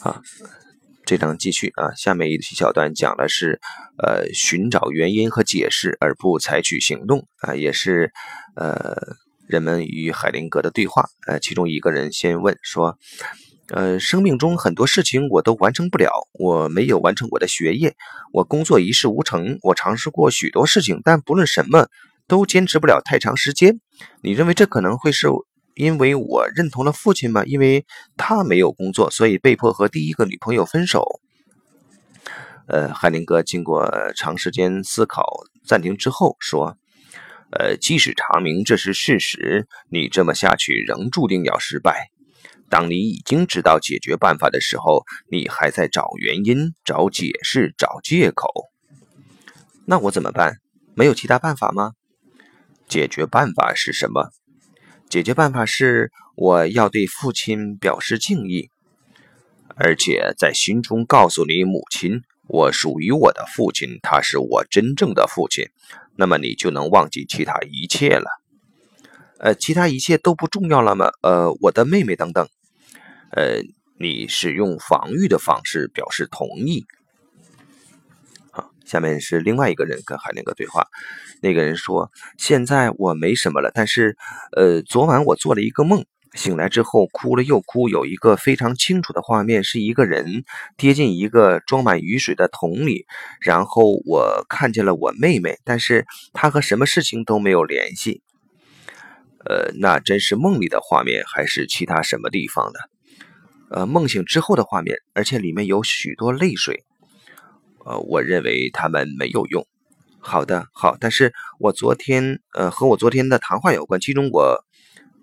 啊，这章继续啊，下面一小段讲的是呃寻找原因和解释而不采取行动啊，也是呃人们与海灵格的对话。呃，其中一个人先问说。呃，生命中很多事情我都完成不了。我没有完成我的学业，我工作一事无成。我尝试过许多事情，但不论什么都坚持不了太长时间。你认为这可能会是因为我认同了父亲吗？因为他没有工作，所以被迫和第一个女朋友分手。呃，海林哥经过长时间思考，暂停之后说：“呃，即使查明这是事实，你这么下去仍注定要失败。”当你已经知道解决办法的时候，你还在找原因、找解释、找借口。那我怎么办？没有其他办法吗？解决办法是什么？解决办法是我要对父亲表示敬意，而且在心中告诉你母亲，我属于我的父亲，他是我真正的父亲。那么你就能忘记其他一切了。呃，其他一切都不重要了吗？呃，我的妹妹等等。呃，你是用防御的方式表示同意。下面是另外一个人跟海灵格对话。那个人说：“现在我没什么了，但是，呃，昨晚我做了一个梦，醒来之后哭了又哭。有一个非常清楚的画面，是一个人跌进一个装满雨水的桶里，然后我看见了我妹妹，但是她和什么事情都没有联系。呃，那真是梦里的画面，还是其他什么地方的？”呃，梦醒之后的画面，而且里面有许多泪水。呃，我认为他们没有用。好的，好，但是我昨天，呃，和我昨天的谈话有关。其中，我，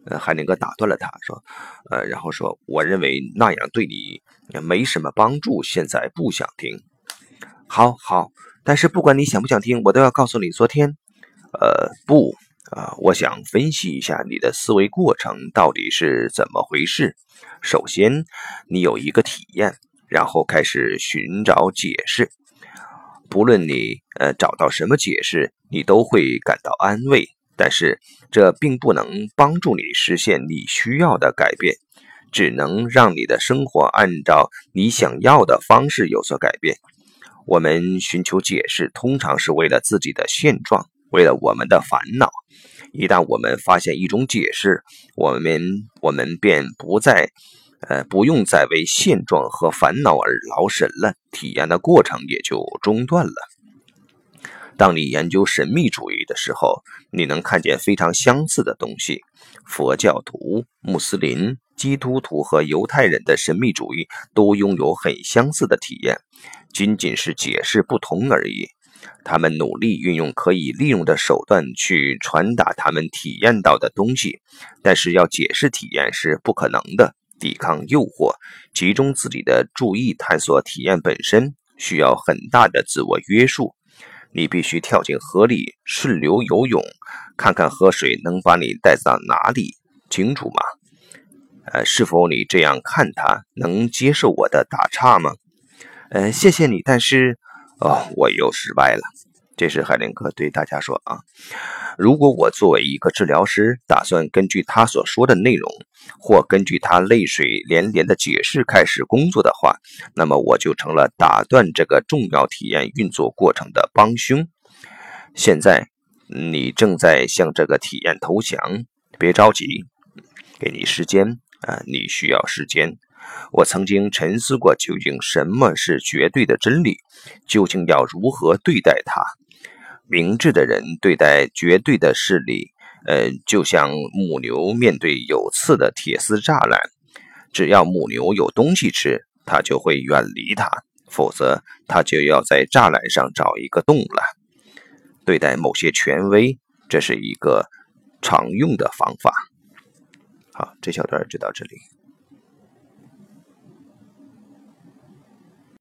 呃，海宁哥打断了他，说，呃，然后说，我认为那样对你没什么帮助，现在不想听。好好，但是不管你想不想听，我都要告诉你，昨天，呃，不。啊，我想分析一下你的思维过程到底是怎么回事。首先，你有一个体验，然后开始寻找解释。不论你呃找到什么解释，你都会感到安慰。但是这并不能帮助你实现你需要的改变，只能让你的生活按照你想要的方式有所改变。我们寻求解释，通常是为了自己的现状。为了我们的烦恼，一旦我们发现一种解释，我们我们便不再，呃，不用再为现状和烦恼而劳神了，体验的过程也就中断了。当你研究神秘主义的时候，你能看见非常相似的东西。佛教徒、穆斯林、基督徒和犹太人的神秘主义都拥有很相似的体验，仅仅是解释不同而已。他们努力运用可以利用的手段去传达他们体验到的东西，但是要解释体验是不可能的。抵抗诱惑，集中自己的注意探索体验本身，需要很大的自我约束。你必须跳进河里顺流游泳，看看河水能把你带到哪里，清楚吗？呃，是否你这样看他能接受我的打岔吗？呃，谢谢你，但是。哦，我又失败了。这是海林克对大家说啊，如果我作为一个治疗师，打算根据他所说的内容，或根据他泪水连连的解释开始工作的话，那么我就成了打断这个重要体验运作过程的帮凶。现在你正在向这个体验投降，别着急，给你时间啊，你需要时间。我曾经沉思过，究竟什么是绝对的真理？究竟要如何对待它？明智的人对待绝对的势力，呃，就像母牛面对有刺的铁丝栅栏。只要母牛有东西吃，它就会远离它；否则，它就要在栅栏上找一个洞了。对待某些权威，这是一个常用的方法。好，这小段就到这里。